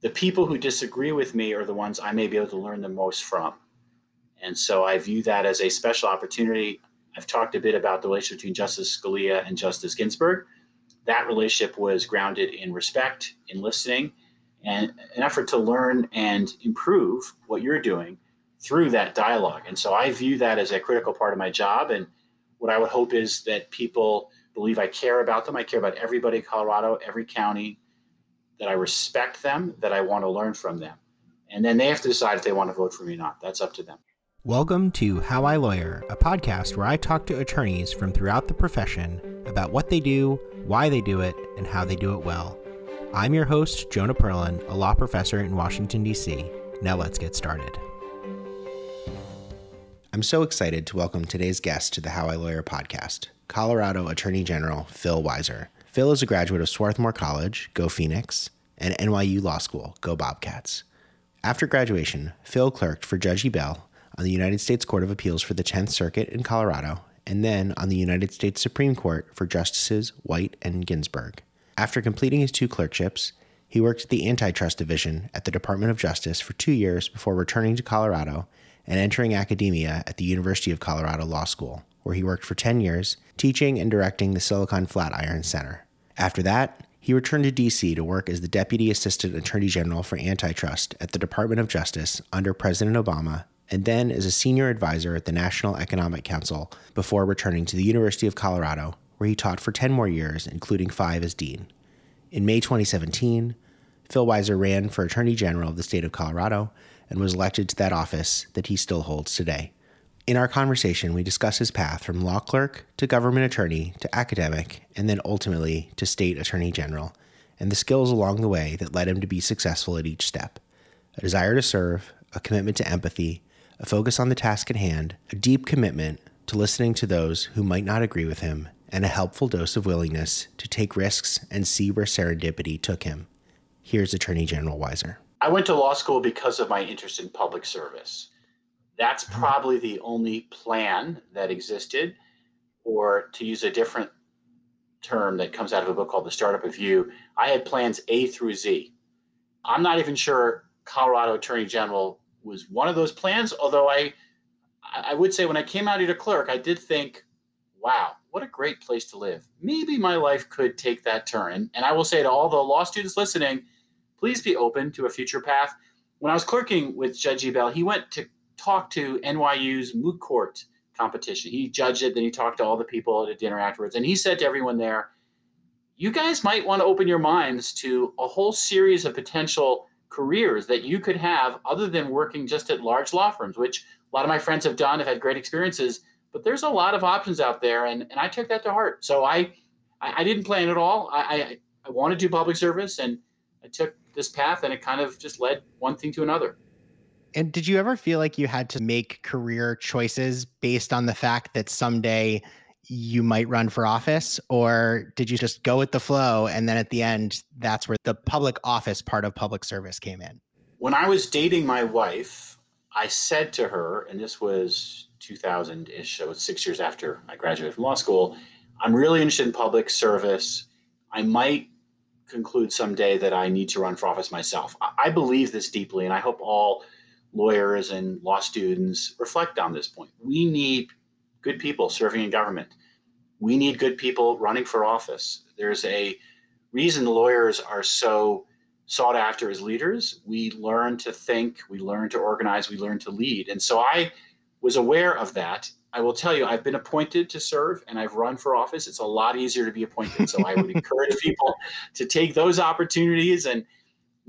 the people who disagree with me are the ones I may be able to learn the most from. And so I view that as a special opportunity. I've talked a bit about the relationship between Justice Scalia and Justice Ginsburg. That relationship was grounded in respect, in listening, and an effort to learn and improve what you're doing through that dialogue. And so I view that as a critical part of my job. And what I would hope is that people believe I care about them. I care about everybody in Colorado, every county, that I respect them, that I want to learn from them. And then they have to decide if they want to vote for me or not. That's up to them. Welcome to How I Lawyer, a podcast where I talk to attorneys from throughout the profession about what they do, why they do it, and how they do it well. I'm your host, Jonah Perlin, a law professor in Washington, D.C. Now let's get started. I'm so excited to welcome today's guest to the How I Lawyer podcast, Colorado Attorney General Phil Weiser. Phil is a graduate of Swarthmore College, go Phoenix, and NYU Law School, go Bobcats. After graduation, Phil clerked for Judge Ebel on the United States Court of Appeals for the 10th Circuit in Colorado, and then on the United States Supreme Court for Justices White and Ginsburg. After completing his two clerkships, he worked at the Antitrust Division at the Department of Justice for two years before returning to Colorado and entering academia at the University of Colorado Law School, where he worked for 10 years, teaching and directing the Silicon Flatirons Center. After that, he returned to D.C. to work as the Deputy Assistant Attorney General for Antitrust at the Department of Justice under President Obama, and then as a senior advisor at the National Economic Council before returning to the University of Colorado, where he taught for 10 more years, including five as dean. In May 2017, Phil Weiser ran for Attorney General of the state of Colorado and was elected to that office that he still holds today. In our conversation, we discuss his path from law clerk to government attorney to academic and then ultimately to state attorney general, and the skills along the way that led him to be successful at each step a desire to serve, a commitment to empathy, a focus on the task at hand, a deep commitment to listening to those who might not agree with him, and a helpful dose of willingness to take risks and see where serendipity took him. Here's Attorney General Weiser. I went to law school because of my interest in public service. That's hmm. probably the only plan that existed, or to use a different term that comes out of a book called The Startup of You, I had plans A through Z. I'm not even sure Colorado Attorney General was one of those plans, although I I would say when I came out here to clerk, I did think, wow, what a great place to live. Maybe my life could take that turn. And, I will say to all the law students listening, please be open to a future path. When I was clerking with Judge Ebel, he went to talk to NYU's moot court competition. He judged it, then he talked to all the people at a dinner afterwards, and he said to everyone there, you guys might want to open your minds to a whole series of potential careers that you could have other than working just at large law firms, which a lot of my friends have done, have had great experiences. But there's a lot of options out there, and, and I took that to heart. So I I, I didn't plan at all. I, I I wanted to do public service, and I took this path, and it kind of just led one thing to another. And did you ever feel like you had to make career choices based on the fact that someday you might run for office? Or did you just go with the flow? And then at the end, that's where the public office part of public service came in? When I was dating my wife, I said to her, and this was 2000 ish, so six years after I graduated from law school, I'm really interested in public service. I might conclude someday that I need to run for office myself. I believe this deeply, and I hope all lawyers and law students reflect on this point. We need good people serving in government. We need good people running for office. There's a reason lawyers are so sought after as leaders. We learn to think, we learn to organize, we learn to lead. And so I was aware of that. I will tell you, I've been appointed to serve and I've run for office. It's a lot easier to be appointed. So I would encourage people to take those opportunities and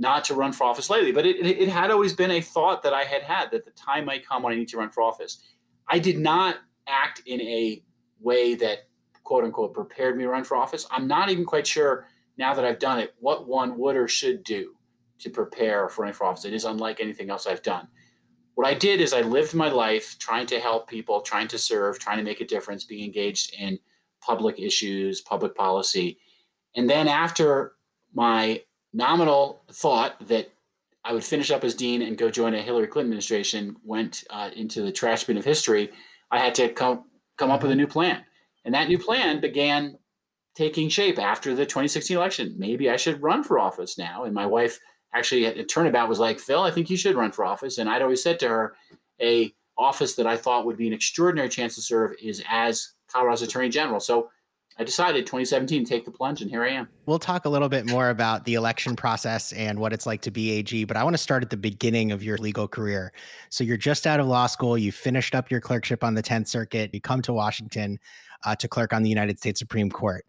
not to run for office lately, but it, it, had always been a thought that I had had that the time might come when I need to run for office. I did not act in a way that quote unquote prepared me to run for office. I'm not even quite sure now that I've done it what one would or should do to prepare for running for office. It is unlike anything else I've done. What I did is I lived my life trying to help people, trying to serve, trying to make a difference, being engaged in public issues, public policy. And then after my nominal thought that I would finish up as dean and go join a Hillary Clinton administration went uh, into the trash bin of history. I had to come come up with a new plan, and that new plan began taking shape after the 2016 election. Maybe I should run for office now. And my wife actually at a turnabout was like, Phil, I think you should run for office. And I'd always said to her, a office that I thought would be an extraordinary chance to serve is as Colorado's Attorney General. So I decided 2017 take the plunge, and here I am. We'll talk a little bit more about the election process and what it's like to be AG, but I want to start at the beginning of your legal career. So you're just out of law school, you finished up your clerkship on the 10th Circuit, you come to Washington uh, to clerk on the United States Supreme Court.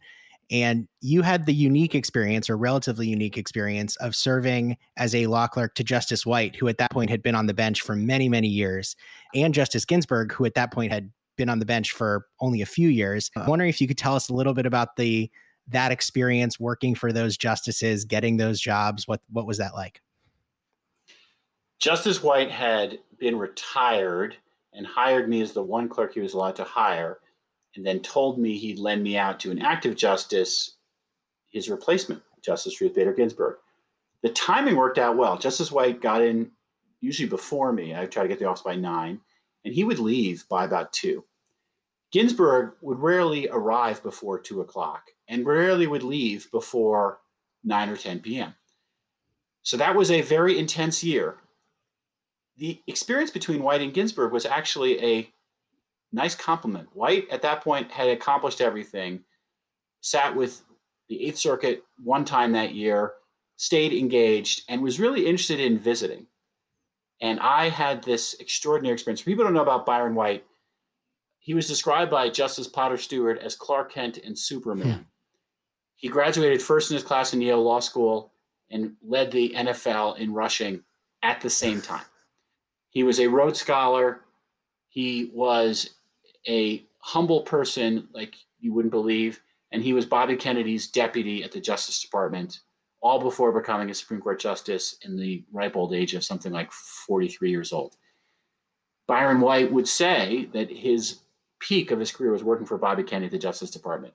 And you had the unique experience, or relatively unique experience, of serving as a law clerk to Justice White, who at that point had been on the bench for many, many years, and Justice Ginsburg, who at that point had been on the bench for only a few years. I'm wondering if you could tell us a little bit about the that experience working for those justices, getting those jobs. What what was that like? Justice White had been retired and hired me as the one clerk he was allowed to hire and then told me he'd lend me out to an active justice, his replacement, Justice Ruth Bader Ginsburg. The timing worked out well. Justice White got in usually before me. I tried to get the office by nine, and he would leave by about two. Ginsburg would rarely arrive before two o'clock and rarely would leave before 9 or 10 p.m. So that was a very intense year. The experience between White and Ginsburg was actually a nice complement. White at that point had accomplished everything, sat with the Eighth Circuit one time that year, stayed engaged, and was really interested in visiting. And I had this extraordinary experience. People don't know about Byron White. He was described by Justice Potter Stewart as Clark Kent and Superman. Hmm. He graduated first in his class in Yale Law School and led the NFL in rushing at the same time. He was a Rhodes Scholar. He was a humble person like you wouldn't believe. And he was Bobby Kennedy's deputy at the Justice Department, all before becoming a Supreme Court justice in the ripe old age of something like 43 years old. Byron White would say that his peak of his career was working for Bobby Kennedy at the Justice Department.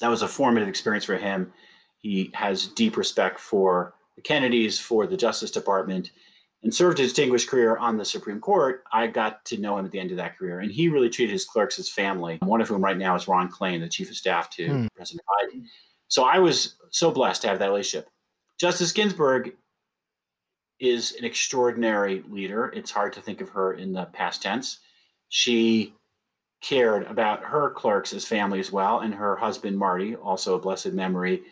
That was a formative experience for him. He has deep respect for the Kennedys, for the Justice Department, and served a distinguished career on the Supreme Court, I got to know him at the end of that career. And he really treated his clerks as family, one of whom right now is Ron Klain, the chief of staff to hmm. President Biden. So I was so blessed to have that relationship. Justice Ginsburg is an extraordinary leader. It's hard to think of her in the past tense. She cared about her clerks as family as well. And her husband, Marty, also a blessed memory,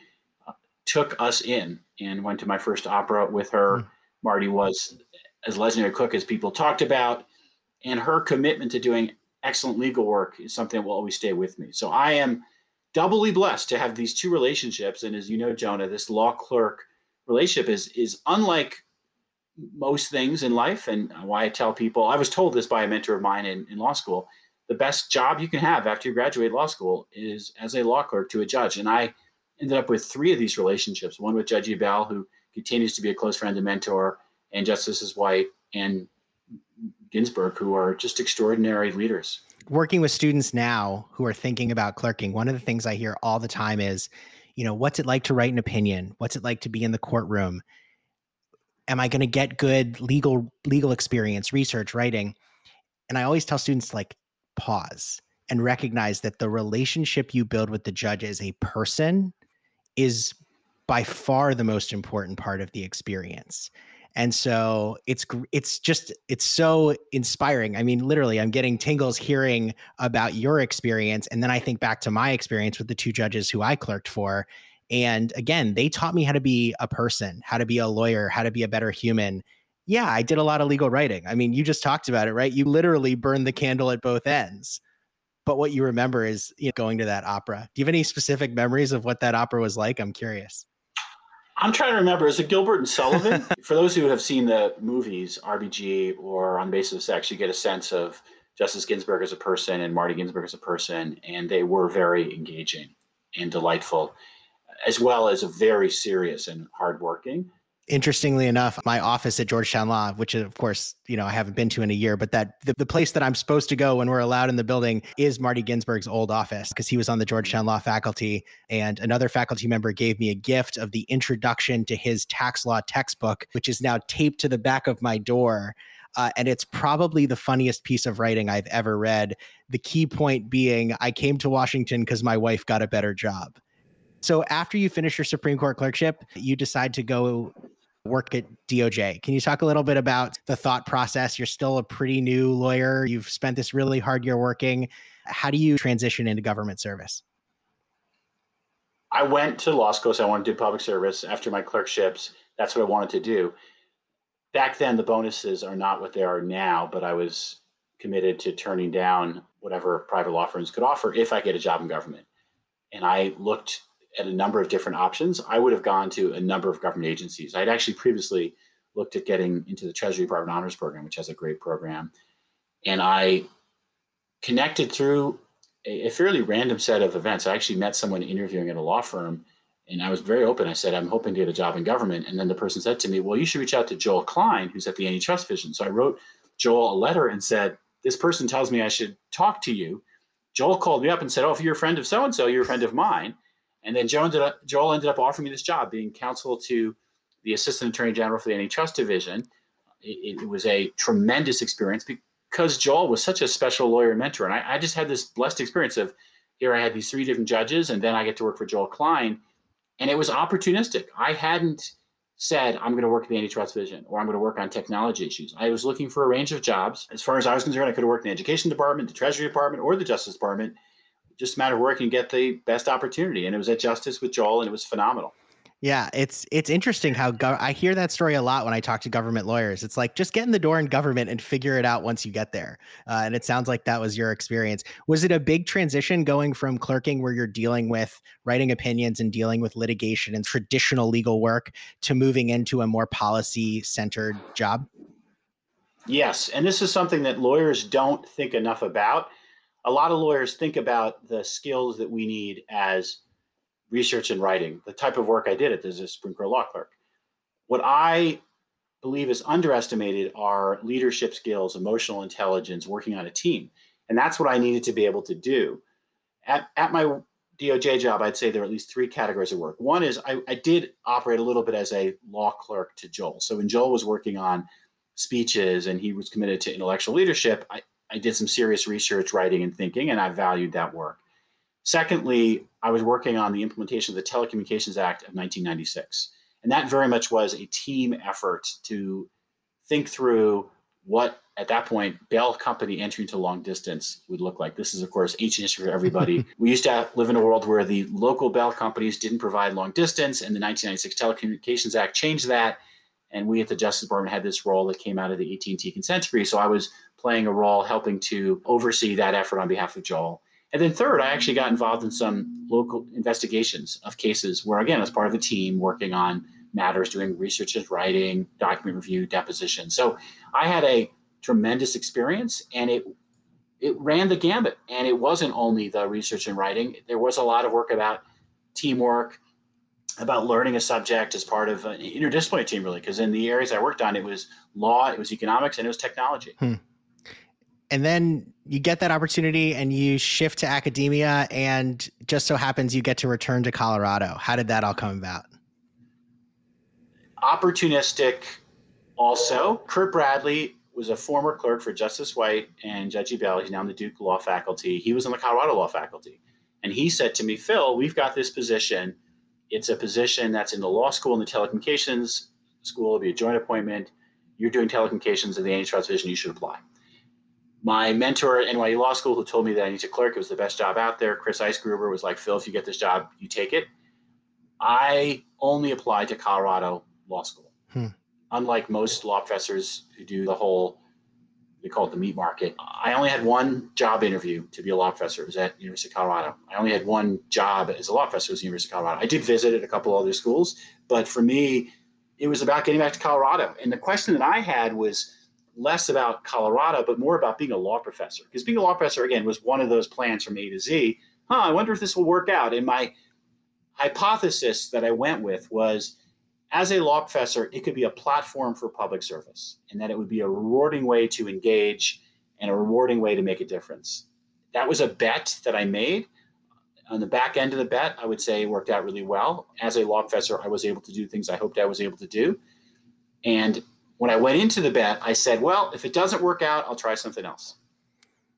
uh, took us in and went to my first opera with her. Hmm Marty was as legendary cook as people talked about, and her commitment to doing excellent legal work is something that will always stay with me. So I am doubly blessed to have these two relationships. And as you know, Jonah, this law clerk relationship is is unlike most things in life. And why I tell people, I was told this by a mentor of mine in, in law school. The best job you can have after you graduate law school is as a law clerk to a judge. And I ended up with three of these relationships. One with Judge Ebel, who continues to be a close friend and mentor, and Justices White and Ginsburg, who are just extraordinary leaders. Working with students now who are thinking about clerking, one of the things I hear all the time is, you know, what's it like to write an opinion? What's it like to be in the courtroom? Am I going to get good legal legal experience, research, writing? And I always tell students like pause and recognize that the relationship you build with the judge as a person is by far the most important part of the experience and so it's it's just it's so inspiring. I mean literally i'm getting tingles hearing about your experience and then i think back to my experience with the two judges who i clerked for and again they taught me how to be a person how to be a lawyer how to be a better human. Yeah i did a lot of legal writing. I mean you just talked about it right? You literally burned the candle at both ends. But what you remember is you know, going to that opera. Do you have any specific memories of what that opera was like? I'm curious I'm trying to remember. Is it Gilbert and Sullivan? For those who have seen the movies, RBG or On Basis of Sex, you get a sense of Justice Ginsburg as a person and Marty Ginsburg as a person, and they were very engaging and delightful, as well as very serious and hardworking interestingly enough, my office at Georgetown Law, which of course, you know, I haven't been to in a year, but that the, the place that I'm supposed to go when we're allowed in the building is Marty Ginsburg's old office because he was on the Georgetown Law faculty. And another faculty member gave me a gift of the introduction to his tax law textbook, which is now taped to the back of my door. Uh, and it's probably the funniest piece of writing I've ever read. The key point being, I came to Washington because my wife got a better job. So after you finish your Supreme Court clerkship, you decide to go work at DOJ. Can you talk a little bit about the thought process? You're still a pretty new lawyer. You've spent this really hard year working. How do you transition into government service? I went to law school, so I wanted to do public service after my clerkships. That's what I wanted to do. Back then, the bonuses are not what they are now, but I was committed to turning down whatever private law firms could offer if I get a job in government. And I looked at a number of different options. I would have gone to a number of government agencies. I'd actually previously looked at getting into the Treasury Department Honors Program, which has a great program. And I connected through a, a fairly random set of events. I actually met someone interviewing at a law firm and I was very open. I said, I'm hoping to get a job in government. And then the person said to me, Well, you should reach out to Joel Klein, who's at the Antitrust Division. So I wrote Joel a letter and said, This person tells me I should talk to you. Joel called me up and said, Oh, if you're a friend of so and so, you're a friend of mine. And then Joel ended, up, Joel ended up offering me this job, being counsel to the Assistant Attorney General for the Antitrust Division. It, it was a tremendous experience because Joel was such a special lawyer and mentor. And I, I just had this blessed experience of here I had these three different judges, and then I get to work for Joel Klein. And it was opportunistic. I hadn't said, I'm going to work in the antitrust division or I'm going to work on technology issues. I was looking for a range of jobs. As far as I was concerned, I could have worked in the education department, the treasury department, or the justice department. Just a matter of where I can get the best opportunity. And it was at Justice with Joel, and it was phenomenal. Yeah, it's it's interesting how go- I hear that story a lot when I talk to government lawyers. It's like just get in the door in government and figure it out once you get there. Uh, and it sounds like that was your experience. Was it a big transition going from clerking, where you're dealing with writing opinions and dealing with litigation and traditional legal work, to moving into a more policy centered job? Yes, and this is something that lawyers don't think enough about. A lot of lawyers think about the skills that we need as research and writing, the type of work I did as a Supreme Court law clerk. What I believe is underestimated are leadership skills, emotional intelligence, working on a team. And that's what I needed to be able to do. At, at my DOJ job, I'd say there are at least three categories of work. One is I, I did operate a little bit as a law clerk to Joel. So when Joel was working on speeches and he was committed to intellectual leadership, I, I did some serious research, writing, and thinking, and I valued that work. Secondly, I was working on the implementation of the Telecommunications Act of 1996. And that very much was a team effort to think through what, at that point, Bell Company entering into long distance would look like. This is, of course, ancient history for everybody. we used to live in a world where the local Bell companies didn't provide long distance, and the 1996 Telecommunications Act changed that. And we at the Justice Department had this role that came out of the AT&T consent decree. So I was playing a role helping to oversee that effort on behalf of Joel. And then third, I actually got involved in some local investigations of cases where, again, as part of a team working on matters, doing research and writing, document review, deposition. So I had a tremendous experience and it it ran the gambit. And it wasn't only the research and writing. There was a lot of work about teamwork, about learning a subject as part of an interdisciplinary team, really, because in the areas I worked on, it was law, it was economics, and it was technology. Hmm and then you get that opportunity and you shift to academia and just so happens you get to return to colorado. How did that all come about? Opportunistic also. Curt bradley was a former clerk for justice white and judge ebel. He's now in the duke law faculty. He was in the colorado law faculty. And he said to me phil we've got this position. It's a position that's in the law school and the telecommunications school. It'll be a joint appointment. You're doing telecommunications in the antitrust division. You should apply my mentor at NYU Law School, who told me that I need to clerk, it was the best job out there. Chris Eisgruber was like, Phil, if you get this job, you take it. I only applied to Colorado Law School. Hmm. Unlike most law professors who do the whole, they call it the meat market, I only had one job interview to be a law professor. It was at University of Colorado. I only had one job as a law professor at University of Colorado. I did visit at a couple other schools, but for me, it was about getting back to Colorado. And the question that I had was, less about Colorado, but more about being a law professor. Because being a law professor, again, was one of those plans from A to Z. Huh, I wonder if this will work out. And my hypothesis that I went with was as a law professor, it could be a platform for public service, and that it would be a rewarding way to engage and a rewarding way to make a difference. That was a bet that I made. On the back end of the bet, I would say it worked out really well. As a law professor, I was able to do things I hoped I was able to do. And when I went into the bet, I said, well, if it doesn't work out, I'll try something else.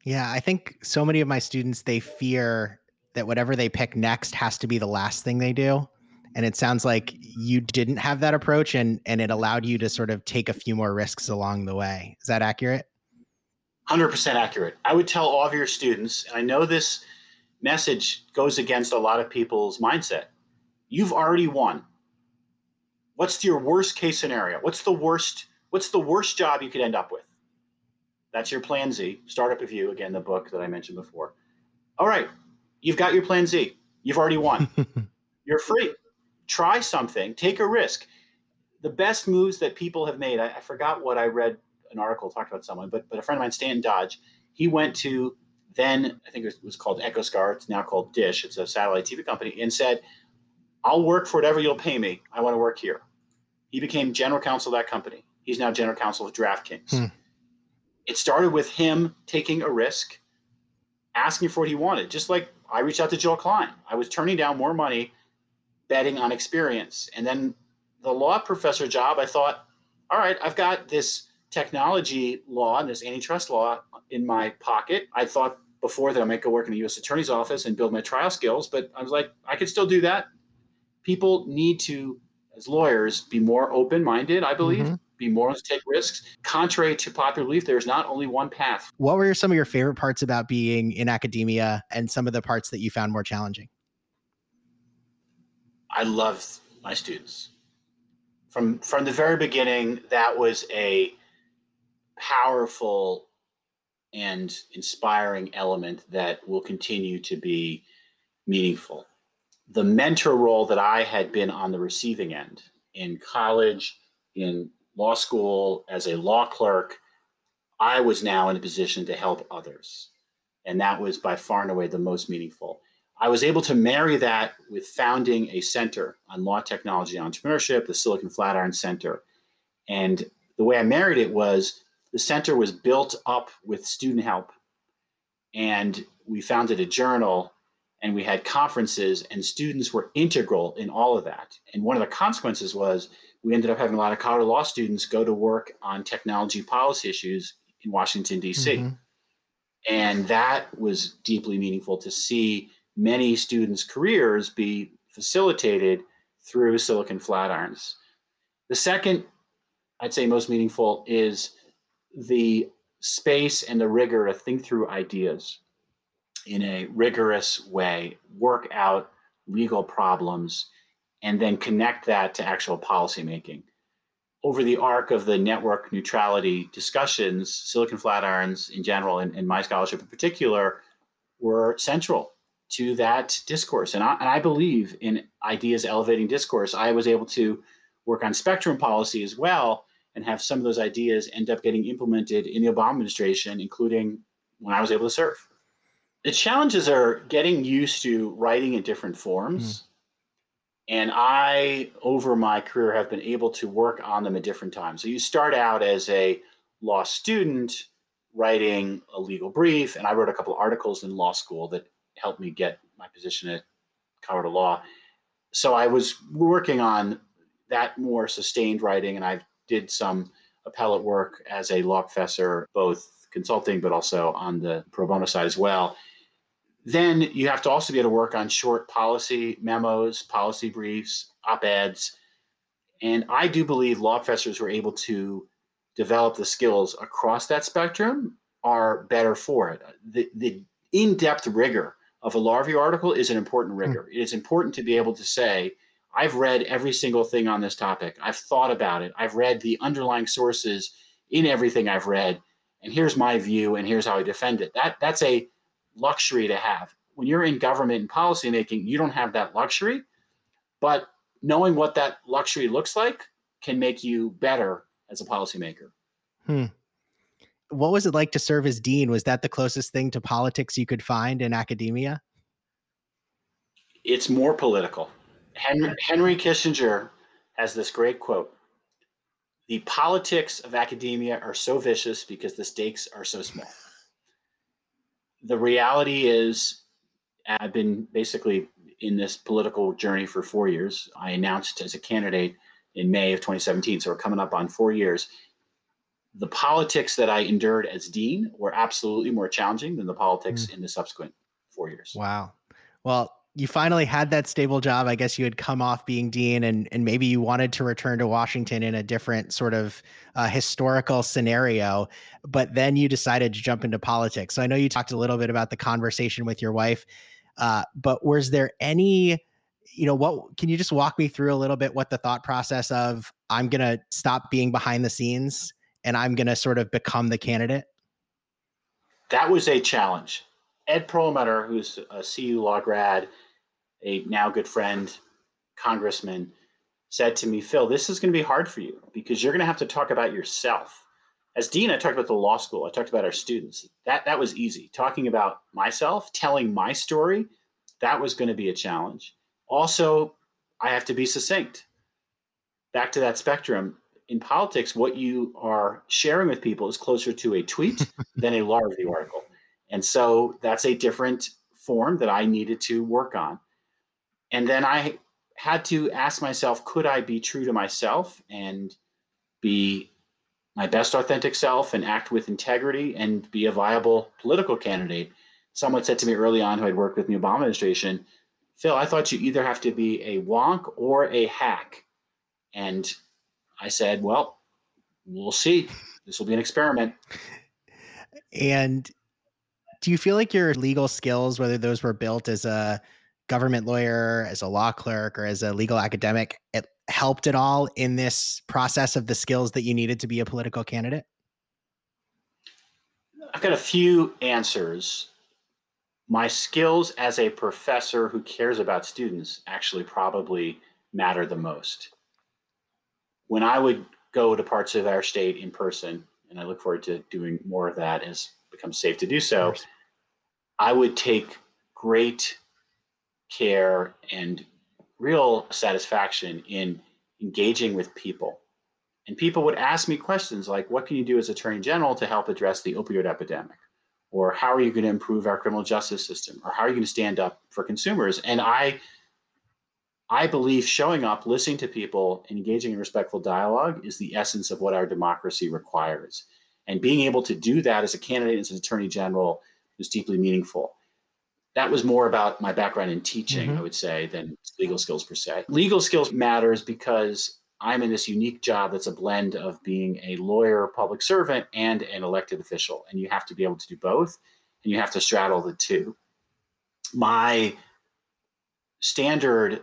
Yeah, I think so many of my students they fear that whatever they pick next has to be the last thing they do. And it sounds like you didn't have that approach and and it allowed you to sort of take a few more risks along the way. Is that accurate? 100% accurate. I would tell all of your students, and I know this message goes against a lot of people's mindset. You've already won. What's your worst case scenario? What's the worst what's the worst job you could end up with? That's your plan Z. Startup of You, again, the book that I mentioned before. All right, you've got your plan Z. You've already won. You're free. Try something, take a risk. The best moves that people have made, I, I forgot what I read an article talked about someone, but but a friend of mine, Stanton Dodge, he went to then I think it was called EchoStar. It's now called Dish. It's a satellite TV company, and said, "I'll work for whatever you'll pay me. I want to work here." He became general counsel of that company. He's now general counsel of DraftKings. Hmm. It started with him taking a risk, asking for what he wanted. Just like I reached out to Joel Klein. I was turning down more money betting on experience. And then the law professor job, I thought, all right, I've got this technology law and this antitrust law in my pocket. I thought before that I might go work in a U.S. attorney's office and build my trial skills, but I was like, I could still do that. People need to, as lawyers, be more open minded, I believe, mm-hmm. Be more willing to take risks. Contrary to popular belief, there's not only one path. What were some of your favorite parts about being in academia and some of the parts that you found more challenging? I loved my students. From from the very beginning, that was a powerful and inspiring element that will continue to be meaningful. The mentor role that I had been on the receiving end in college, in law school, as a law clerk, I was now in a position to help others. And that was by far and away the most meaningful. I was able to marry that with founding a center on law technology entrepreneurship, the Silicon Flatirons Center. And the way I married it was the center was built up with student help. And we founded a journal and we had conferences, and students were integral in all of that. And one of the consequences was we ended up having a lot of Colorado law students go to work on technology policy issues in Washington, D.C. Mm-hmm. And that was deeply meaningful to see many students' careers be facilitated through Silicon Flatirons. The second, I'd say, most meaningful is the space and the rigor to think through ideas in a rigorous way, work out legal problems, and then connect that to actual policymaking. Over the arc of the network neutrality discussions, Silicon Flatirons in general, and, and my scholarship in particular, were central to that discourse. And I, and I believe in ideas elevating discourse. I was able to work on spectrum policy as well and have some of those ideas end up getting implemented in the Obama administration, including when I was able to serve. The challenges are getting used to writing in different forms. Mm. And I, over my career, have been able to work on them at different times. So you start out as a law student writing a legal brief, and I wrote a couple of articles in law school that helped me get my position at Colorado Law. So I was working on that more sustained writing, and I've did some appellate work as a law professor, both consulting but also on the pro bono side as well. Then you have to also be able to work on short policy memos, policy briefs, op eds. And I do believe law professors who are able to develop the skills across that spectrum are better for it. The, the in depth rigor of a law review article is an important hmm. rigor. Mm. It is important to be able to say, I've read every single thing on this topic. I've thought about it. I've read the underlying sources in everything I've read, and here's my view, and here's how I defend it. That that's a luxury to have. When you're in government and policymaking, you don't have that luxury. But knowing what that luxury looks like can make you better as a policymaker. Hmm. What was it like to serve as dean? Was that the closest thing to politics you could find in academia? It's more political Henry, Henry Kissinger has this great quote The politics of academia are so vicious because the stakes are so small. The reality is, I've been basically in this political journey for four years. I announced as a candidate in May of 2017, so we're coming up on four years. The politics that I endured as dean were absolutely more challenging than the politics mm. in the subsequent four years. Wow. Well, you finally had that stable job. I guess you had come off being dean, and and maybe you wanted to return to Washington in a different sort of uh, historical scenario. But then you decided to jump into politics. So I know you talked a little bit about the conversation with your wife, uh, but was there any, you know, what can you just walk me through a little bit what the thought process of I'm gonna stop being behind the scenes and I'm gonna sort of become the candidate? That was a challenge Ed Perlmutter, who's a CU law grad, a now good friend, congressman, said to me, Phil, this is going to be hard for you because you're going to have to talk about yourself. As dean, I talked about the law school. I talked about our students. That that was easy. Talking about myself, telling my story, that was going to be a challenge. Also, I have to be succinct. Back to that spectrum. In politics, what you are sharing with people is closer to a tweet than a law review article. And so that's a different form that I needed to work on. And then I had to ask myself could I be true to myself and be my best authentic self and act with integrity and be a viable political candidate? Someone said to me early on who had worked with the Obama administration, Phil, I thought you either have to be a wonk or a hack. And I said, well, we'll see. This will be an experiment. And do you feel like your legal skills, whether those were built as a government lawyer, as a law clerk, or as a legal academic, it helped at all in this process of the skills that you needed to be a political candidate? I've got a few answers. My skills as a professor who cares about students actually probably matter the most. When I would go to parts of our state in person, and I look forward to doing more of that as becomes safe to do so, I would take great care and real satisfaction in engaging with people. And people would ask me questions like, what can you do as Attorney General to help address the opioid epidemic? Or how are you going to improve our criminal justice system? Or how are you going to stand up for consumers? And I I believe showing up, listening to people, engaging in respectful dialogue is the essence of what our democracy requires. And being able to do that as a candidate, as an attorney general, is deeply meaningful. That was more about my background in teaching, mm-hmm. I would say, than legal skills per se. Legal skills matters because I'm in this unique job that's a blend of being a lawyer, public servant, and an elected official. And you have to be able to do both, and you have to straddle the two. My standard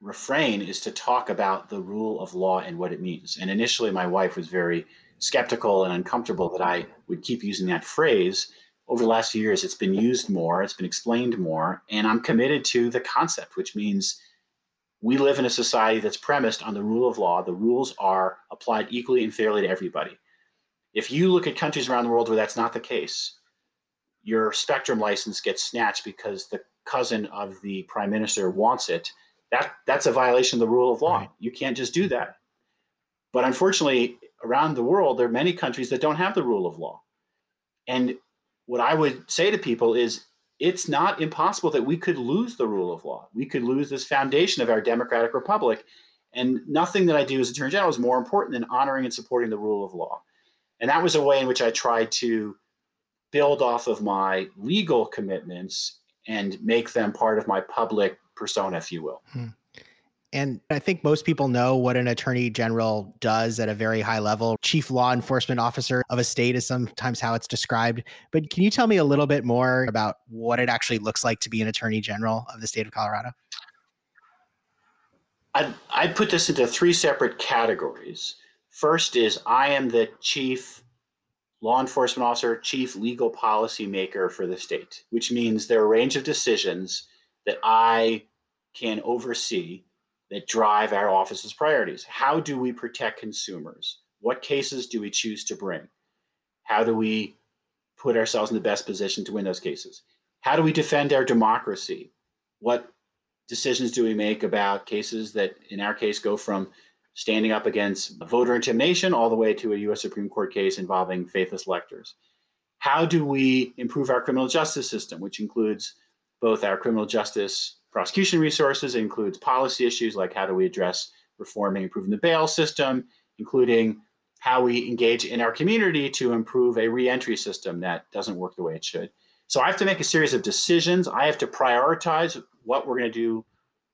refrain is to talk about the rule of law and what it means. And initially, my wife was very skeptical and uncomfortable that I would keep using that phrase. Over the last few years, it's been used more, it's been explained more, and I'm committed to the concept, which means we live in a society that's premised on the rule of law. The rules are applied equally and fairly to everybody. If you look at countries around the world where that's not the case, your spectrum license gets snatched because the cousin of the prime minister wants it. That that's a violation of the rule of law. Right. You can't just do that. But unfortunately, around the world, there are many countries that don't have the rule of law. And what I would say to people is it's not impossible that we could lose the rule of law. We could lose this foundation of our democratic republic. And nothing that I do as Attorney General is more important than honoring and supporting the rule of law. And that was a way in which I tried to build off of my legal commitments and make them part of my public persona, if you will. Hmm. And I think most people know what an attorney general does at a very high level. Chief law enforcement officer of a state is sometimes how it's described. But can you tell me a little bit more about what it actually looks like to be an attorney general of the state of Colorado? I'd, I'd put this into three separate categories. First is I am the chief law enforcement officer, chief legal policy maker for the state, which means there are a range of decisions that I can oversee that drive our office's priorities. How do we protect consumers? What cases do we choose to bring? How do we put ourselves in the best position to win those cases? How do we defend our democracy? What decisions do we make about cases that, in our case, go from standing up against voter intimidation all the way to a US Supreme Court case involving faithless electors? How do we improve our criminal justice system, which includes both our criminal justice prosecution resources. Includes policy issues like how do we address reforming, improving the bail system, including how we engage in our community to improve a reentry system that doesn't work the way it should. So I have to make a series of decisions. I have to prioritize what we're going to do,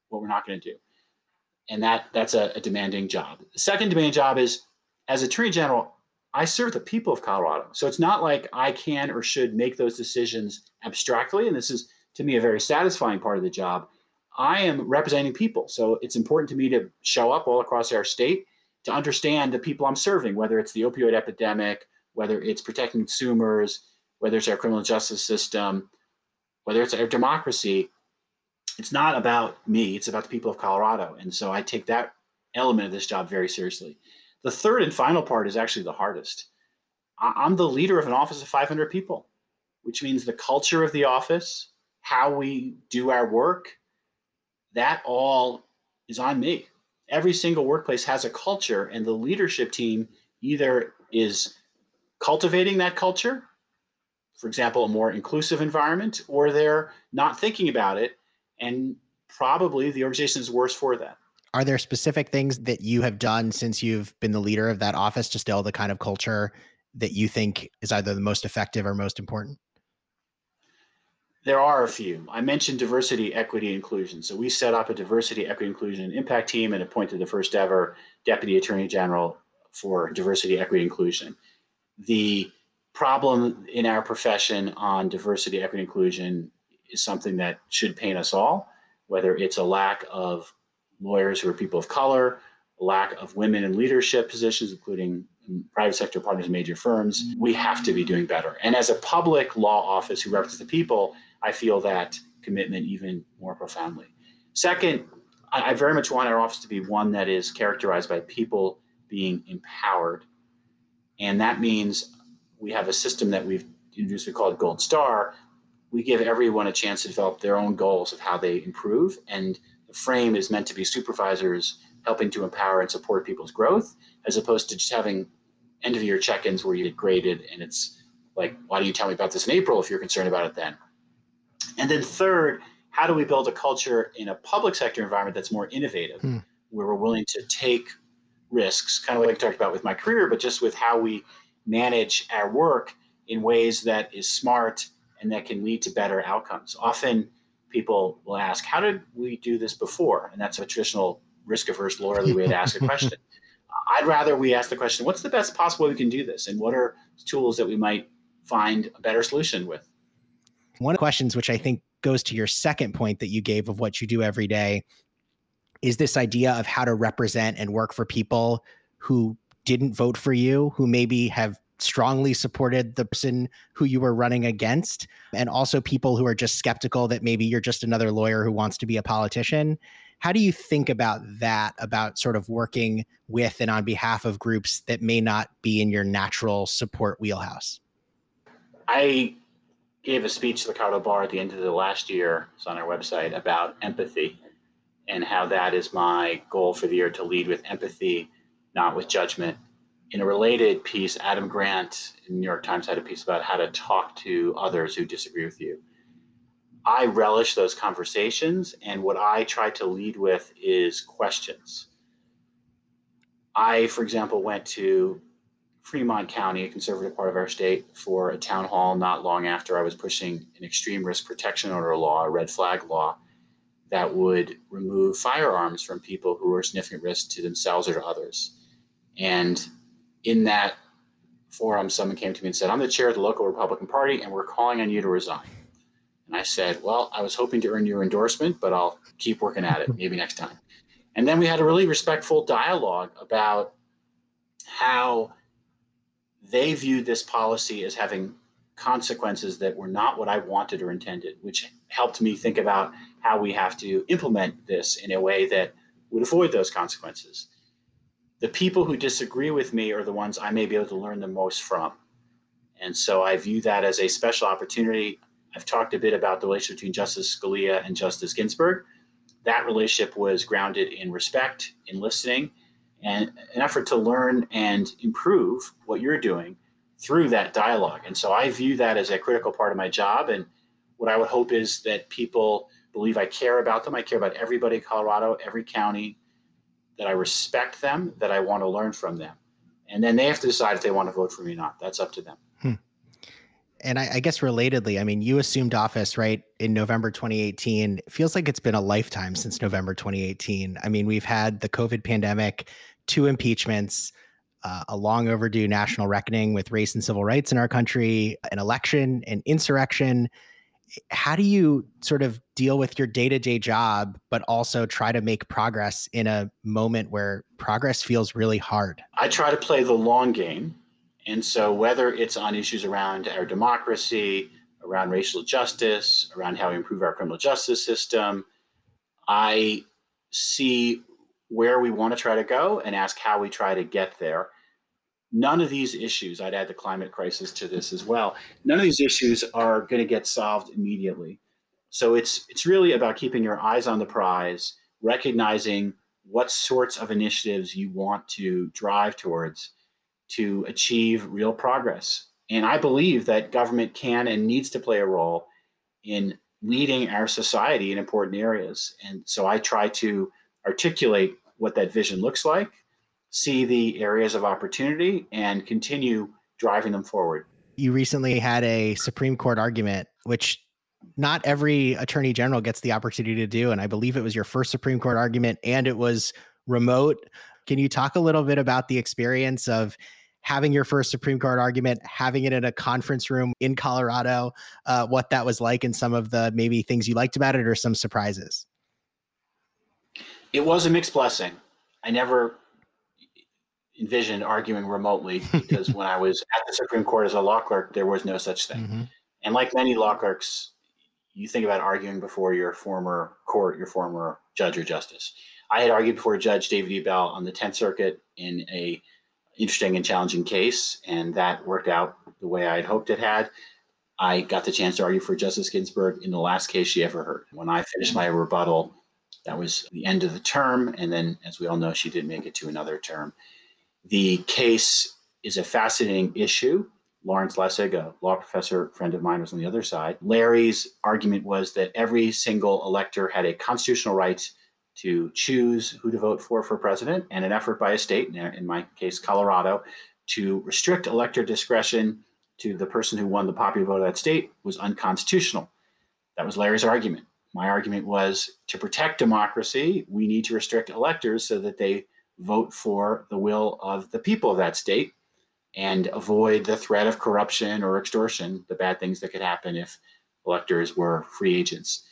what we're not going to do. And that that's a, a demanding job. The second demanding job is as Attorney General, I serve the people of Colorado. So it's not like I can or should make those decisions abstractly. And this is, to me, a very satisfying part of the job. I am representing people. So it's important to me to show up all across our state to understand the people I'm serving, whether it's the opioid epidemic, whether it's protecting consumers, whether it's our criminal justice system, whether it's our democracy. It's not about me, it's about the people of Colorado. And so I take that element of this job very seriously. The third and final part is actually the hardest. I'm the leader of an office of 500 people, which means the culture of the office, how we do our work, that all is on me. Every single workplace has a culture, and the leadership team either is cultivating that culture, for example, a more inclusive environment, or they're not thinking about it, and probably the organization is worse for that. Are there specific things that you have done since you've been the leader of that office to still the kind of culture that you think is either the most effective or most important? There are a few. I mentioned diversity, equity, inclusion. So we set up a diversity, equity, inclusion, and impact team and appointed the first ever deputy attorney general for diversity, equity, inclusion. The problem in our profession on diversity, equity, inclusion is something that should pain us all, whether it's a lack of lawyers who are people of color, lack of women in leadership positions, including private sector partners major firms. We have to be doing better. And as a public law office who represents the people, I feel that commitment even more profoundly. Second, I, very much want our office to be one that is characterized by people being empowered. And that means we have a system that we've introduced, we call it Gold Star. We give everyone a chance to develop their own goals of how they improve. And the frame is meant to be supervisors helping to empower and support people's growth, as opposed to just having end of year check ins where you get graded and it's like, why do you tell me about this in April if you're concerned about it then? And then third, how do we build a culture in a public sector environment that's more innovative, hmm. where we're willing to take risks, kind of like I talked about with my career, but just with how we manage our work in ways that is smart and that can lead to better outcomes. Often people will ask, How did we do this before? And that's a traditional risk averse lawyerly way to ask a question. I'd rather we ask the question, What's the best possible way we can do this? And what are tools that we might find a better solution with? One of the questions, which I think goes to your second point that you gave of what you do every day, is this idea of how to represent and work for people who didn't vote for you, who maybe have strongly supported the person who you were running against, and also people who are just skeptical that maybe you're just another lawyer who wants to be a politician. How do you think about that, about sort of working with and on behalf of groups that may not be in your natural support wheelhouse? I gave a speech to the Colorado Bar at the end of the last year, it's on our website, about empathy and how that is my goal for the year to lead with empathy, not with judgment in a related piece, Adam Grant in the New York Times had a piece about how to talk to others who disagree with you. I relish those conversations, and what I try to lead with is questions. I, for example, went to Fremont County, a conservative part of our state, for a town hall not long after I was pushing an extreme risk protection order law, a red flag law, that would remove firearms from people who are significant risk to themselves or to others. And in that forum, someone came to me and said, I'm the chair of the local Republican Party, and we're calling on you to resign. And I said, Well, I was hoping to earn your endorsement, but I'll keep working at it, maybe next time. And then we had a really respectful dialogue about how they viewed this policy as having consequences that were not what I wanted or intended, which helped me think about how we have to implement this in a way that would avoid those consequences the people who disagree with me are the ones I may be able to learn the most from. And so I view that as a special opportunity. I've talked a bit about the relationship between Justice Scalia and Justice Ginsburg. That relationship was grounded in respect, in listening, and an effort to learn and improve what you're doing through that dialogue. And so I view that as a critical part of my job. And what I would hope is that people believe I care about them. I care about everybody in Colorado, every county, that I respect them, that I want to learn from them. And then they have to decide if they want to vote for me or not. That's up to them. Hmm. And I, I, guess relatedly, I mean, you assumed office right in November 2018. It feels like it's been a lifetime since November 2018. I mean, we've had the COVID pandemic, two impeachments, uh, a long overdue national reckoning with race and civil rights in our country, an election, an insurrection. How do you sort of deal with your day to day job, but also try to make progress in a moment where progress feels really hard? I try to play the long game. And so, whether it's on issues around our democracy, around racial justice, around how we improve our criminal justice system, I see where we want to try to go and ask how we try to get there. None of these issues, I'd add the climate crisis to this as well, none of these issues are going to get solved immediately. So it's it's really about keeping your eyes on the prize, recognizing what sorts of initiatives you want to drive towards to achieve real progress. And I believe that government can and needs to play a role in leading our society in important areas. And so I try to articulate what that vision looks like, see the areas of opportunity, and continue driving them forward. You recently had a Supreme Court argument, which not every attorney general gets the opportunity to do. And I believe it was your first Supreme Court argument and it was remote. Can you talk a little bit about the experience of having your first Supreme Court argument, having it in a conference room in Colorado, uh, what that was like, and some of the maybe things you liked about it or some surprises? It was a mixed blessing. I never envisioned arguing remotely because when I was at the Supreme Court as a law clerk, there was no such thing. Mm-hmm. And like many law clerks, you think about arguing before your former court, your former judge or justice. I had argued before Judge David E. Bell on the Tenth Circuit in a interesting and challenging case, and that worked out the way I had hoped it had. I got the chance to argue for Justice Ginsburg in the last case she ever heard. When I finished my rebuttal, that was the end of the term. And then, as we all know, she did make it to another term. The case is a fascinating issue. Lawrence Lessig, a law professor friend of mine, was on the other side. Larry's argument was that every single elector had a constitutional right to choose who to vote for for president, and an effort by a state, in my case, Colorado, to restrict elector discretion to the person who won the popular vote of that state was unconstitutional. That was Larry's argument. My argument was to protect democracy, we need to restrict electors so that they vote for the will of the people of that state and avoid the threat of corruption or extortion, the bad things that could happen if electors were free agents.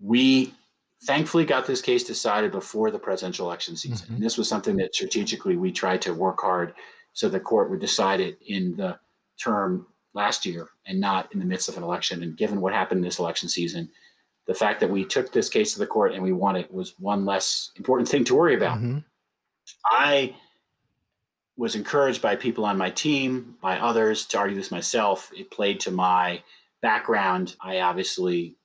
We thankfully got this case decided before the presidential election season. Mm-hmm. And this was something that strategically we tried to work hard so the court would decide it in the term last year and not in the midst of an election. And given what happened in this election season, the fact that we took this case to the court and we won it was one less important thing to worry about. Mm-hmm. I was encouraged by people on my team, by others to argue this myself. It played to my background. I obviously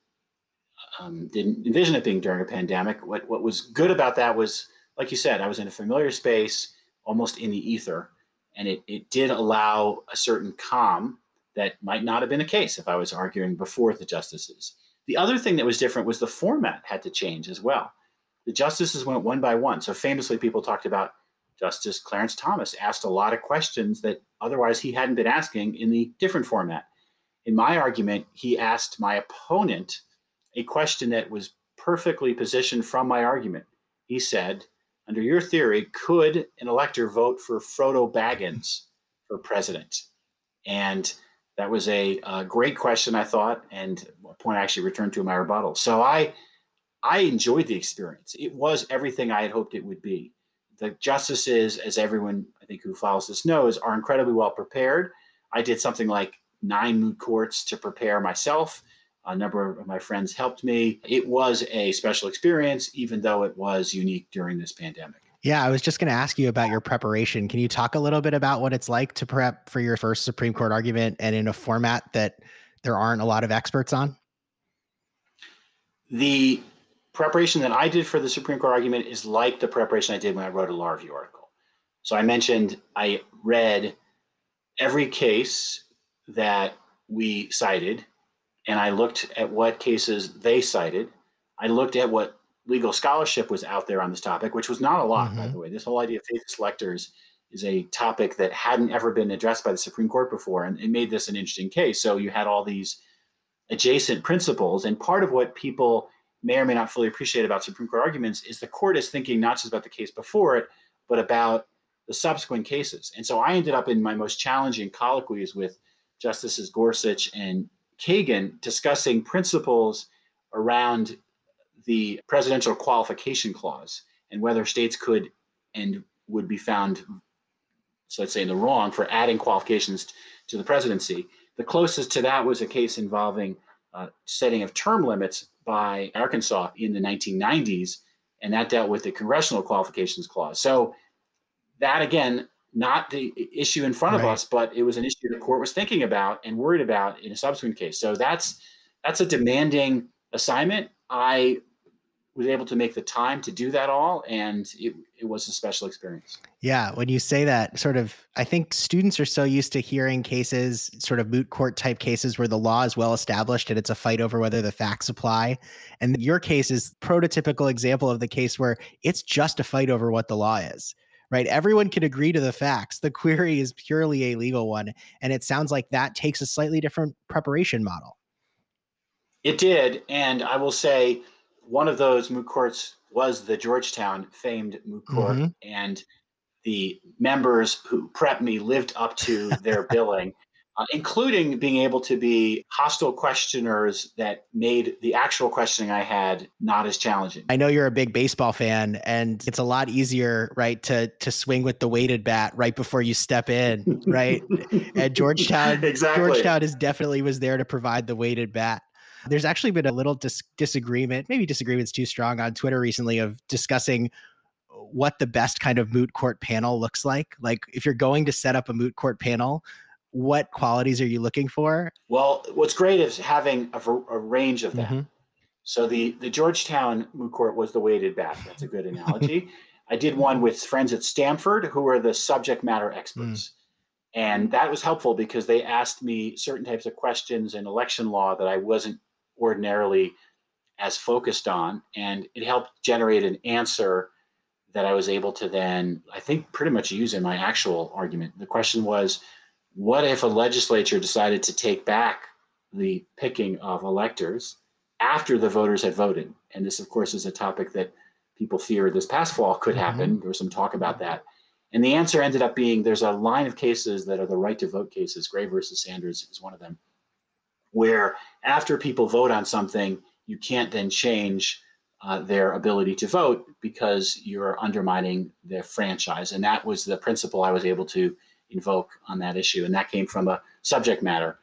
um, didn't envision it being during a pandemic. What what was good about that was, like you said, I was in a familiar space, almost in the ether, and it it did allow a certain calm that might not have been the case if I was arguing before the justices. The other thing that was different was the format had to change as well. The justices went one by one. So famously, people talked about Justice Clarence Thomas asked a lot of questions that otherwise he hadn't been asking in the different format. In my argument, he asked my opponent a question that was perfectly positioned from my argument. He said, Under your theory, could an elector vote for Frodo Baggins for president? And that was a, a, great question, I thought, and a point I actually returned to in my rebuttal. So I, I enjoyed the experience. It was everything I had hoped it would be. The justices, as everyone I think who follows this knows, are incredibly well prepared. I did something like nine moot courts to prepare myself. A number of my friends helped me. It was a special experience, even though it was unique during this pandemic. Yeah, I was just going to ask you about your preparation. Can you talk a little bit about what it's like to prep for your first Supreme Court argument and in a format that there aren't a lot of experts on? The preparation that I did for the Supreme Court argument is like the preparation I did when I wrote a law review article. So I mentioned I read every case that we cited, and I looked at what cases they cited. I looked at what legal scholarship was out there on this topic, which was not a lot, mm-hmm. by the way. This whole idea of faithless electors is a topic that hadn't ever been addressed by the Supreme Court before, and it made this an interesting case. So you had all these adjacent principles, and part of what people may or may not fully appreciate about Supreme Court arguments is the court is thinking not just about the case before it, but about the subsequent cases. And so I ended up in my most challenging colloquies with Justices Gorsuch and Kagan discussing principles around the presidential qualification clause and whether states could and would be found, so let's say, in the wrong for adding qualifications to the presidency. The closest to that was a case involving uh, setting of term limits by Arkansas in the 1990s, and that dealt with the congressional qualifications clause. So that again, not the issue in front right. of us, but it was an issue the court was thinking about and worried about in a subsequent case. So that's that's a demanding assignment. I was able to make the time to do that all and it, it was a special experience. Yeah when you say that sort of i think students are so used to hearing cases sort of moot court type cases where the law is well established and it's a fight over whether the facts apply. And your case is prototypical example of the case where it's just a fight over what the law is right? Everyone can agree to the facts. The query is purely a legal one and it sounds like that takes a slightly different preparation model. It did and i will say one of those moot courts was the Georgetown famed moot court, mm-hmm. and the members who prepped me lived up to their billing, uh, including being able to be hostile questioners that made the actual questioning I had not as challenging. I know you're a big baseball fan, and it's a lot easier, right, to to swing with the weighted bat right before you step in, right? At Georgetown, exactly. Georgetown is definitely was there to provide the weighted bat. There's actually been a little dis- disagreement, maybe disagreement's too strong on Twitter recently of discussing what the best kind of moot court panel looks like. Like if you're going to set up a moot court panel, what qualities are you looking for? Well, what's great is having a, a range of them. Mm-hmm. So the the Georgetown moot court was the weighted bat. That's a good analogy. I did one with friends at Stanford who are the subject matter experts. Mm. And that was helpful because they asked me certain types of questions in election law that I wasn't ordinarily as focused on. And it helped generate an answer that I was able to then, I think, pretty much use in my actual argument. The question was what if a legislature decided to take back the picking of electors after the voters had voted? And this, of course, is a topic that people fear this past fall could mm-hmm. happen. Mm-hmm. There was some talk about that. And the answer ended up being there's a line of cases that are the right to vote cases. Gray versus Sanders is one of them, where after people vote on something, you can't then change uh, their ability to vote because you're undermining their franchise. And that was the principle I was able to invoke on that issue. And that came from a subject matter.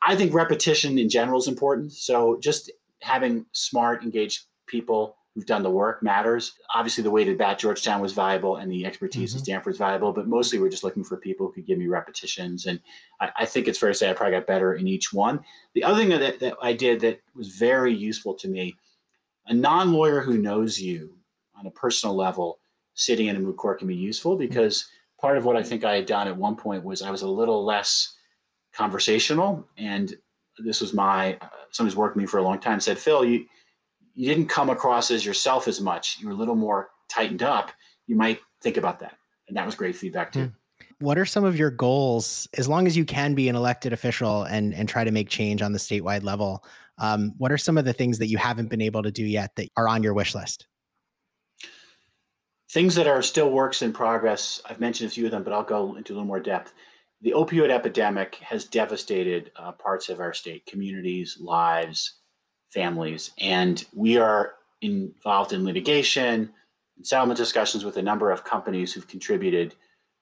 I think repetition in general is important. So just having smart, engaged people who've done the work matters. Obviously, the way weighted bat Georgetown was valuable and the expertise mm-hmm. of Stanford's valuable, but mostly we're just looking for people who could give me repetitions. And I, I, think it's fair to say I probably got better in each one. The other thing that, that I did that was very useful to me a non lawyer who knows you on a personal level sitting in a moot court can be useful mm-hmm. because part of what I think I had done at one point was I was a little less conversational. And this was my, uh, somebody's worked with me for a long time said, Phil, you, you didn't come across as yourself as much. You were a little more tightened up. You might think about that. And that was great feedback too. Hmm. What are some of your goals, as long as you can be an elected official and, and try to make change on the statewide level? Um, what are some of the things that you haven't been able to do yet that are on your wish list? Things that are still works in progress. I've mentioned a few of them, but I'll go into a little more depth. The opioid epidemic has devastated uh, parts of our state, communities, lives, families. And we are involved in litigation and settlement discussions with a number of companies who've contributed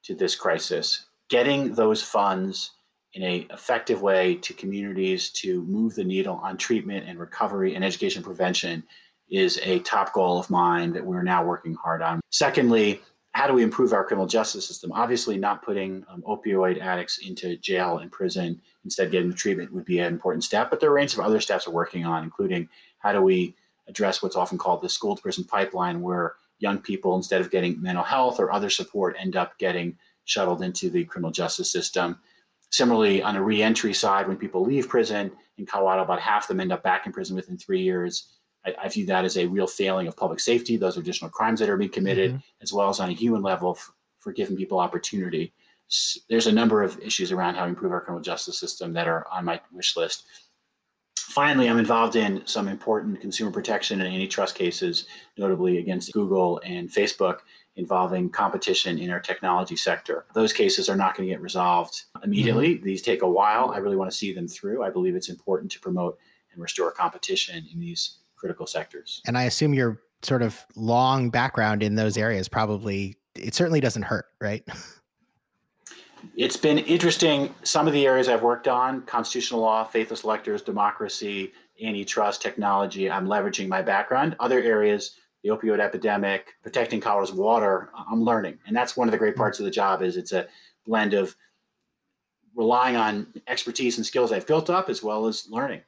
to this crisis. Getting those funds in an effective way to communities to move the needle on treatment and recovery and education prevention is a top goal of mine that we're now working hard on. Secondly, how do we improve our criminal justice system? Obviously, not putting um, opioid addicts into jail and prison, instead getting the treatment would be an important step. But there are a range of other steps we're working on, including how do we address what's often called the school to prison pipeline, where young people, instead of getting mental health or other support, end up getting shuttled into the criminal justice system. Similarly, on a reentry side, when people leave prison in Colorado, about half of them end up back in prison within three years. I, I, view that as a real failing of public safety. Those are additional crimes that are being committed, mm-hmm. as well as on a human level, f- for giving people opportunity. There's a number of issues around how to improve our criminal justice system that are on my wish list. Finally, I'm involved in some important consumer protection and antitrust cases, notably against Google and Facebook, involving competition in our technology sector. Those cases are not going to get resolved immediately. Mm-hmm. These take a while. I really want to see them through. I believe it's important to promote and restore competition in these critical sectors. And I assume your sort of long background in those areas probably it certainly doesn't hurt, right? It's been interesting. Some of the areas I've worked on constitutional law, faithless electors, democracy, antitrust, technology I'm leveraging my background. Other areas, the opioid epidemic, protecting Colorado's water, I'm learning. And that's one of the great parts of the job is it's a blend of relying on expertise and skills I've built up as well as learning.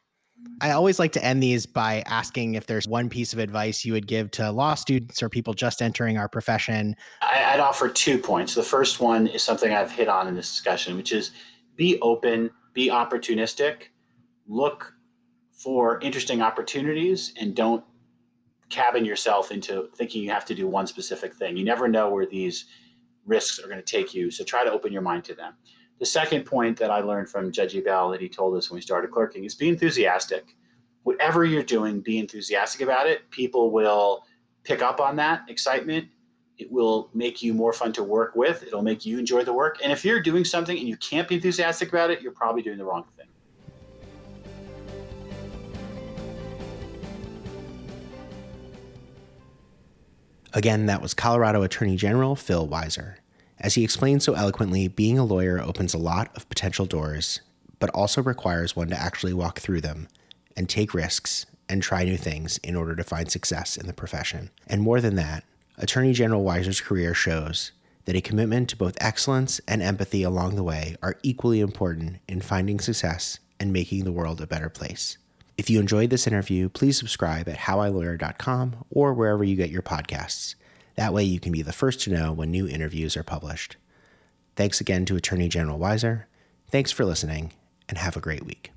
I always like to end these by asking if there's one piece of advice you would give to law students or people just entering our profession. I'd offer two points. The first one is something I've hit on in this discussion, which is be open, be opportunistic, look for interesting opportunities, and don't cabin yourself into thinking you have to do one specific thing. You never know where these risks are going to take you. So try to open your mind to them. The second point that I learned from Judge Ebel that he told us when we started clerking is be enthusiastic. Whatever you're doing, be enthusiastic about it. People will pick up on that excitement. It will make you more fun to work with. It'll make you enjoy the work. And if you're doing something and you can't be enthusiastic about it, you're probably doing the wrong thing. Again, that was Colorado Attorney General Phil Weiser. As he explained so eloquently, being a lawyer opens a lot of potential doors, but also requires one to actually walk through them and take risks and try new things in order to find success in the profession. And more than that, Attorney General Weiser's career shows that a commitment to both excellence and empathy along the way are equally important in finding success and making the world a better place. If you enjoyed this interview, please subscribe at howilawyer.com or wherever you get your podcasts. That way, you can be the first to know when new interviews are published. Thanks again to Attorney General Weiser. Thanks for listening, and have a great week.